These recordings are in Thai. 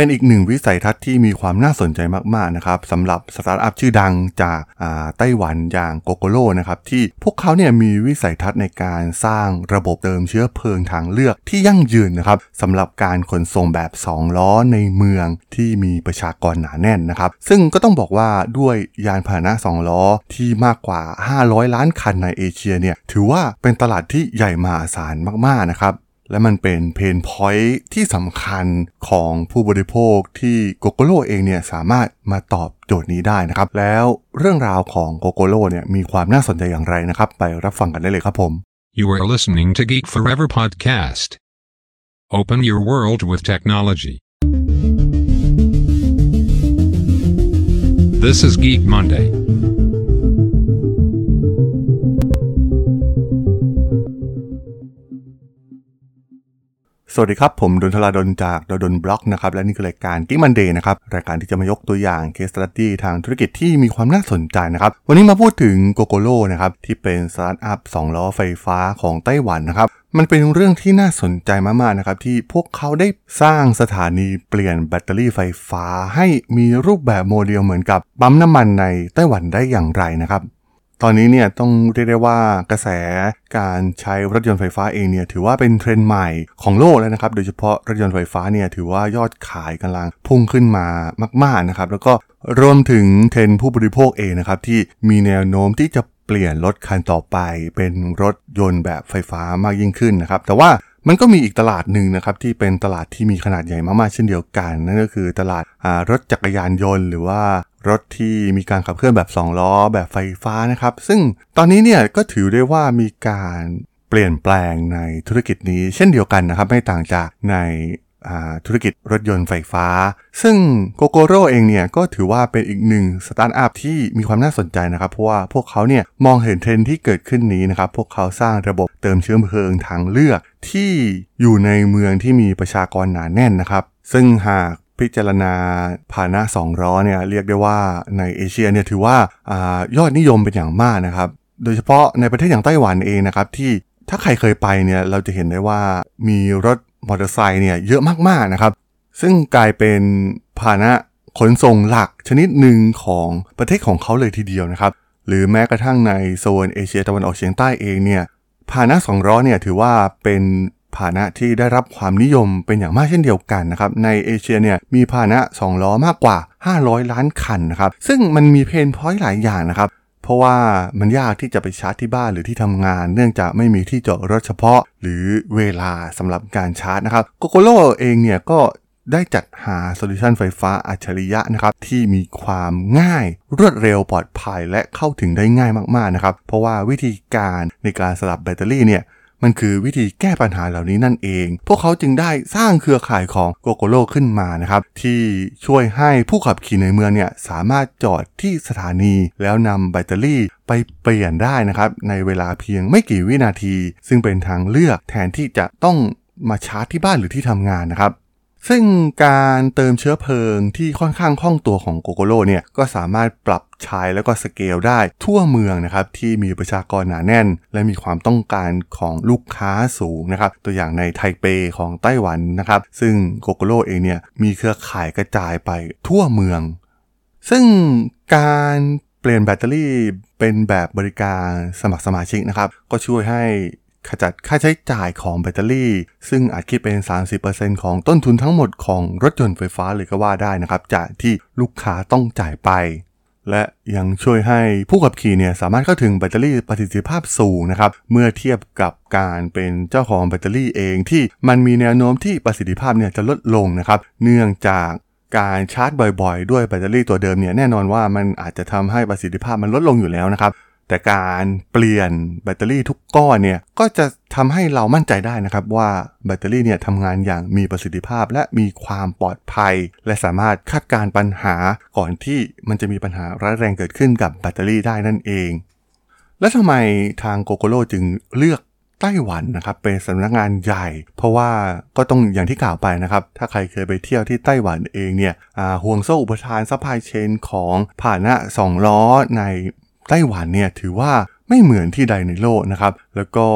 เป็นอีกหนึ่งวิสัยทัศน์ที่มีความน่าสนใจมากๆนะครับสำหรับสตาร์ทอัพชื่อดังจากไต้หวันอย่างโกโกโลนะครับที่พวกเขาเนี่ยมีวิสัยทัศน์ในการสร้างระบบเติมเชื้อเพลิงทางเลือกที่ยั่งยืนนะครับสำหรับการขนส่งแบบ 2 ล้อในเมืองที่มีประชากรหนาแน่นนะครับ ซึ่งก็ต้องบอกว่าด้วยยานพาหนะ 2 ล้อที่มากกว่า 500 ล้านคันในเอเชียเนี่ยถือว่าเป็นตลาดที่ใหญ่มหาศาลมากๆนะครับ และมันเป็นเพนพอยท์ที่สำคัญของผู้บริโภคที่โกโกโลเองเนี่ยสามารถมาตอบโจทย์นี้ได้นะครับ แล้วเรื่องราวของโกโกโลเนี่ยมีความน่าสนใจอย่างไรนะครับ ไปรับฟังกันได้เลยครับผม You are listening to Geek Forever podcast. Open your world with technology. This is Geek Monday. สวัสดีครับ ผม ด.ดล ธราดล จาก ด.ดล็อกนะครับและนี่คือรายการ Geek Monday นะครับรายการที่จะมายกตัวอย่าง case study ทางธุรกิจที่มีความน่าสนใจนะครับ วันนี้มาพูดถึง Gogoro นะครับที่เป็นสตาร์ทอัพ2ล้อไฟฟ้าของไต้หวันนะครับมันเป็นเรื่องที่น่าสนใจมากๆนะครับที่พวกเขาได้สร้างสถานีเปลี่ยนแบตเตอรี่ไฟฟ้า ให้มีรูปแบบโมเดลเหมือนกับปั๊มน้ำมันในไต้หวันได้อย่างไรนะครับ ตอนนี้เนี่ยต้องเรียกได้ว่ากระแสการใช้รถยนต์ไฟฟ้าเองเนี่ยถือว่าเป็นเทรนด์ใหม่ของโลกแล้วนะครับ โดยเฉพาะรถยนต์ไฟฟ้าเนี่ยถือว่ายอดขายกำลังพุ่งขึ้นมามาก ๆนะครับ แล้วก็รวมถึงเทรนด์ผู้บริโภคเองนะครับที่มีแนวโน้มที่จะเปลี่ยนรถคันต่อไปเป็นรถยนต์แบบไฟฟ้ามากยิ่งขึ้นนะครับ แต่ว่ามันก็มีอีกตลาดหนึ่งนะครับที่เป็นตลาดที่มีขนาดใหญ่มากๆเช่นเดียวกัน นั่นก็คือตลาดรถจักรยานยนต์ หรือว่ารถที่มีการขับเคลื่อนแบบ 2 ล้อ แบบไฟฟ้านะครับ ซึ่งตอนนี้เนี่ยก็ถือได้ว่ามีการเปลี่ยนแปลงในธุรกิจนี้เช่นเดียวกันนะครับ ไม่ต่างจากใน ธุรกิจรถยนต์ไฟฟ้า ซึ่ง Gogoro เองเนี่ยก็ถือว่าเป็นอีกหนึ่งสตาร์ทอัพที่มีความน่าสนใจนะครับ เพราะว่าพวกเขาเนี่ยมองเห็นเทรนด์ที่เกิดขึ้นนี้นะครับ พวกเขาสร้างระบบเติมเชื้อเพลิงทางเลือกที่อยู่ในเมืองที่มีประชากรหนาแน่นนะครับ ซึ่งหากพิจารณาพาหนะ2ล้อเนี่ยเรียกได้ว่าในเอเชียเนี่ยถือว่าอยอดนิยมเป็นอย่างมากนะครับ โดยเฉพาะในประเทศอย่างไต้หวันเองนะครับที่ถ้าใครเคยไปเนี่ยเราจะเห็นได้ว่ามีรถ มอเตอร์ไซค์เนี่ยเยอะมากๆนะครับ ซึ่งกลายเป็นพาหนะขนส่งหลักชนิดหนึ่งของประเทศของเขาเลยทีเดียวนะครับ หรือแม้กระทั่งในโซนเอเชียตะวันออกเฉียงใต้เองเนี่ยพาหนะสองล้อเนี่ยถือว่าเป็นพาหนะที่ได้รับความนิยมเป็นอย่างมากเช่นเดียวกันนะครับ ในเอเชียเนี่ยมีพาหนะ 2 ล้อมากกว่า 500 ล้านคันนะครับ ซึ่งมันมี pain point หลายอย่างนะครับ เพราะว่ามันยากที่จะไปชาร์จที่บ้านหรือที่ทำงาน เนื่องจากไม่มีที่จอดรถเฉพาะ หรือเวลาสำหรับการชาร์จนะครับ Gogoro เองเนี่ยก็ได้จัดหา solution ไฟฟ้าอัจฉริยะนะครับที่มีความง่ายรวดเร็วปลอดภัยและเข้าถึงได้ง่ายมากๆนะครับเพราะว่าวิธีการในการสลับแบตเตอรี่เนี่ย มันคือวิธีแก้ปัญหาเหล่านี้นั่นเอง พวกเขาจึงได้สร้างเครือข่ายของ Gogoro ขึ้นมานะครับ ที่ช่วยให้ผู้ขับขี่ในเมืองเนี่ยสามารถจอดที่สถานี แล้วนำแบตเตอรี่ไปเปลี่ยนได้นะครับในเวลาเพียงไม่กี่วินาที ซึ่งเป็นทางเลือกแทนที่จะต้องมาชาร์จที่บ้านหรือที่ทำงานนะครับ ซึ่งการเติมเชื้อเพลิงที่ค่อนข้างคล่องตัวของ Gogoro เนี่ยก็สามารถปรับใช้แล้วก็สเกลได้ทั่วเมืองนะครับที่มีประชากรหนาแน่น และมีความต้องการของลูกค้าสูงนะครับตัวอย่างในไทเปของไต้หวันนะครับ ซึ่งโกโกโลเองเนี่ยมีเครือข่ายกระจายไปทั่วเมือง ซึ่งการเปลี่ยนแบตเตอรี่เป็นแบบบริการสมัครสมาชิกนะครับ ก็ช่วยให้ ขจัดค่าใช้จ่ายของแบตเตอรี่ ซึ่งอาจคิดเป็น 30%ของต้นทุนทั้งหมดของรถยนต์ไฟฟ้าเลยก็ว่าได้นะครับ จากที่ลูกค้าต้องจ่ายไป และยังช่วยให้ผู้ขับขี่เนี่ยสามารถเข้าถึงแบตเตอรี่ประสิทธิภาพสูงนะครับ เมื่อเทียบกับการเป็นเจ้าของแบตเตอรี่เองที่มันมีแนวโน้มที่ประสิทธิภาพเนี่ยจะลดลงนะครับ เนื่องจากการชาร์จบ่อยๆ ด้วยแบตเตอรี่ตัวเดิมเนี่ยแน่นอนว่ามันอาจจะทำให้ประสิทธิภาพมันลดลงอยู่แล้วนะครับ แต่การเปลี่ยนแบตเตอรี่ทุกก้อนเนี่ยก็จะทำให้เรามั่นใจได้นะครับว่าแบตเตอรี่เนี่ยทำงานอย่างมีประสิทธิภาพ และมีความปลอดภัย และสามารถคาดการณ์ปัญหาก่อนที่มันจะมีปัญหาร้ายแรงเกิดขึ้นกับแบตเตอรี่ได้นั่นเอง และทำไมทาง Gogoro จึงเลือกไต้หวันนะครับเป็นสำนักงานใหญ่ เพราะว่าก็ต้องอย่างที่กล่าวไปนะครับ ถ้าใครเคยไปเที่ยวที่ไต้หวันเองเนี่ยห่วงโซ่อุปทาน supply chain ของผ่านหน้า2ล้อใน ไต้หวันเนี่ยถือว่าไม่เหมือนที่ใดในโลกนะครับ แล้วก็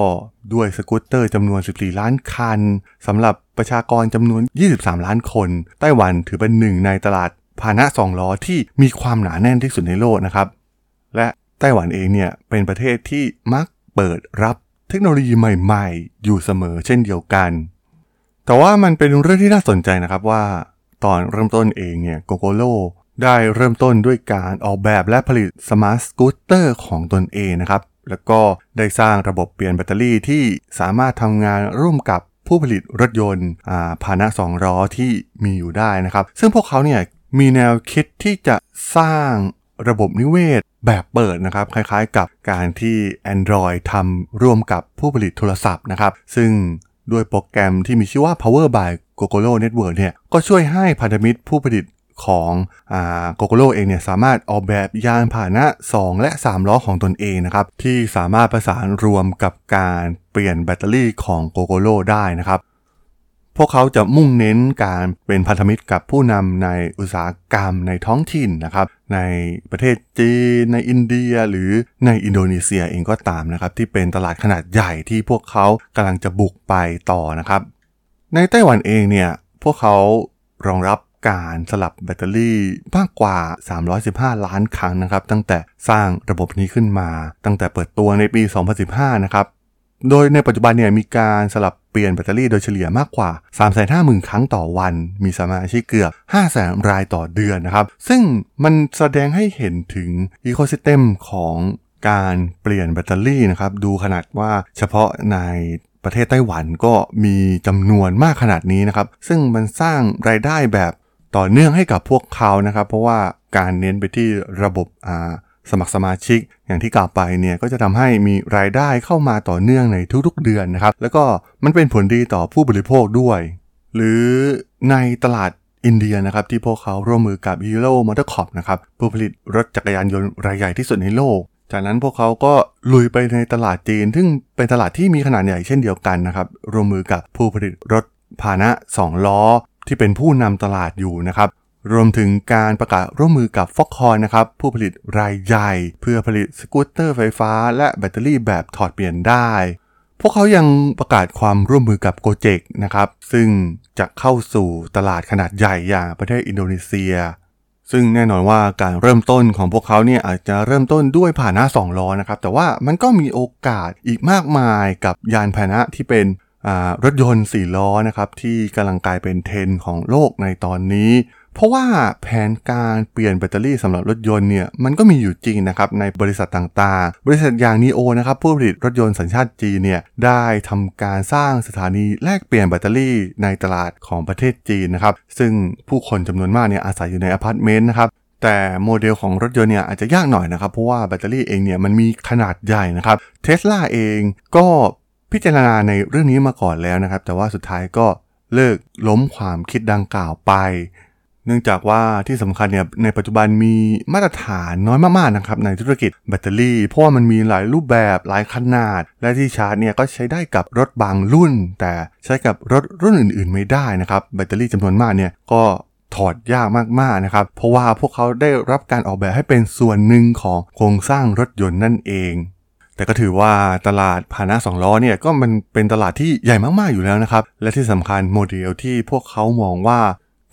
ด้วยสกูตเตอร์จำนวน 14 ล้านคันสำหรับประชากรจำนวน 23 ล้านคน ไต้หวันถือเป็นหนึ่งในตลาดพาหนะสองล้อที่มีความหนาแน่นที่สุดในโลกนะครับ และไต้หวันเองเนี่ยเป็นประเทศที่มักเปิดรับเทคโนโลยีใหม่ๆ อยู่เสมอเช่นเดียวกัน แต่ว่ามันเป็นเรื่องที่น่าสนใจนะครับว่า ตอนเริ่มต้นเองเนี่ย Gogoro ได้เริ่มต้นด้วยการออกแบบและผลิต smart scooter ของตนเองนะครับ แล้วก็ได้สร้างระบบเปลี่ยนแบตเตอรี่ที่สามารถทำงานร่วมกับผู้ผลิตรถยนต์พาหนะสองล้อที่มีอยู่ได้นะครับ ซึ่งพวกเขาเนี่ยมีแนวคิดที่จะสร้างระบบนิเวศแบบเปิดนะครับ คล้ายๆกับการที่ Android ทำร่วมกับผู้ผลิตโทรศัพท์นะครับ ซึ่งด้วยโปรแกรมที่มีชื่อว่า Power by Gogoro Network เนี่ยก็ช่วยให้พันธมิตรผู้ผลิต ของGogoro เองเนี่ยสามารถออกแบบยานพาหนะ 2 และ 3 ล้อของตนเองนะครับที่สามารถประสานรวมกับการเปลี่ยนแบตเตอรี่ของ Gogoro ได้นะครับพวกเขาจะมุ่งเน้นการเป็นพันธมิตรกับผู้นำในอุตสาหกรรมในท้องถิ่นนะครับ ในประเทศจีนในอินเดียหรือในอินโดนีเซียเองก็ตามนะครับที่เป็นตลาดขนาดใหญ่ที่พวกเขากำลังจะบุกไปต่อนะครับ ในไต้หวันเองเนี่ยพวกเขารองรับ การสลับแบตเตอรี่มากกว่า 315 ล้านครั้งนะครับ ตั้งแต่สร้างระบบนี้ขึ้นมา ตั้งแต่เปิดตัวในปี 2015 นะครับ โดยในปัจจุบันเนี่ยมีการสลับเปลี่ยนแบตเตอรี่โดยเฉลี่ยมากกว่า 350,000 ครั้งต่อวัน มีสมาชิกเกือบ 500,000 รายต่อเดือนนะครับ ซึ่งมันแสดงให้เห็นถึง ecosystem ของการเปลี่ยนแบตเตอรี่นะครับ ดูขนาดว่าเฉพาะในประเทศไต้หวันก็มีจำนวนมากขนาดนี้นะครับ ซึ่งมันสร้างรายได้แบบ ต่อเนื่องให้กับพวกเขานะครับ เพราะว่าการเน้นไปที่ระบบสมัครสมาชิก อย่างที่กล่าวไปเนี่ยก็จะทำให้มีรายได้เข้ามาต่อเนื่องในทุกๆเดือนนะครับ แล้วก็มันเป็นผลดีต่อผู้บริโภคด้วย หรือในตลาดอินเดียนะครับที่พวกเขาร่วมมือกับ Hero Motorcorp นะครับผู้ผลิตรถจักรยานยนต์รายใหญ่ที่สุดในโลก จากนั้นพวกเขาก็ลุยไปในตลาดจีน ซึ่งเป็นตลาดที่มีขนาดใหญ่เช่นเดียวกันนะครับร่วมมือกับผู้ผลิตรถพาหนะ2ล้อ ที่เป็นผู้นำตลาดอยู่นะครับ รวมถึงการประกาศร่วมมือกับฟ็อกคอนนะครับ ผู้ผลิตรายใหญ่ เพื่อผลิตสกูตเตอร์ไฟฟ้า และแบตเตอรี่แบบถอดเปลี่ยนได้ พวกเขายังประกาศความร่วมมือกับโกเจกนะครับ ซึ่งจะเข้าสู่ตลาดขนาดใหญ่อย่างประเทศอินโดนีเซีย ซึ่งแน่นอนว่าการเริ่มต้นของพวกเขาเนี่ยอาจจะเริ่มต้นด้วยผ่านะ2ล้อนะครับ แต่ว่ามันก็มีโอกาสอีกมากมายกับยานพาหนะที่เป็น รถยนต์4ล้อนะครับที่กำลังกลายเป็นเทรนของโลกในตอนนี้ เพราะว่าแผนการเปลี่ยนแบตเตอรี่สำหรับรถยนต์เนี่ยมันก็มีอยู่จริงนะครับในบริษัทต่างๆ บริษัทอย่างนีโอนะครับผู้ผลิตรถยนต์สัญชาติจีนเนี่ยได้ทำการสร้างสถานีแลกเปลี่ยนแบตเตอรี่ในตลาดของประเทศจีนนะครับซึ่งผู้คนจำนวนมากเนี่ยอาศัยอยู่ในอพาร์ตเมนต์นะครับแต่โมเดลของรถยนต์เนี่ยอาจจะยากหน่อยนะครับ เพราะว่าแบตเตอรี่เองเนี่ยมันมีขนาดใหญ่นะครับเทสลาเองก็ พิจารณาในเรื่องนี้มาก่อนแล้วนะครับ แต่ว่าสุดท้ายก็เลิกล้มความคิดดังกล่าวไป เนื่องจากว่าที่สำคัญเนี่ยในปัจจุบันมีมาตรฐานน้อยมากๆนะครับในธุรกิจแบตเตอรี่ เพราะว่ามันมีหลายรูปแบบหลายขนาด และที่ชาร์จเนี่ยก็ใช้ได้กับรถบางรุ่น แต่ใช้กับรถรุ่นอื่น ๆ ไม่ได้นะครับแบตเตอรี่จำนวนมากเนี่ยก็ถอดยากมากๆนะครับ เพราะว่าพวกเขาได้รับการออกแบบให้เป็นส่วนหนึ่งของโครงสร้างรถยนต์นั่นเอง แต่ก็ถือว่าตลาดพาหนะสองล้อเนี่ยก็มันเป็นตลาดที่ใหญ่มากๆอยู่แล้วนะครับ และที่สำคัญโมเดลที่พวกเขามองว่า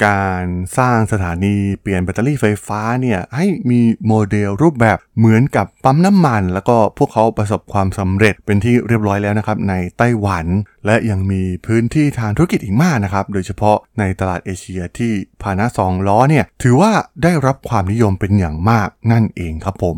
การสร้างสถานีเปลี่ยนแบตเตอรี่ไฟฟ้าเนี่ยให้มีโมเดลรูปแบบเหมือนกับปั๊มน้ำมัน แล้วก็พวกเขาประสบความสำเร็จเป็นที่เรียบร้อยแล้วนะครับในไต้หวัน และยังมีพื้นที่ทางธุรกิจอีกมากนะครับ โดยเฉพาะในตลาดเอเชียที่พาหนะสองล้อเนี่ยถือว่าได้รับความนิยมเป็นอย่างมากนั่นเองครับผม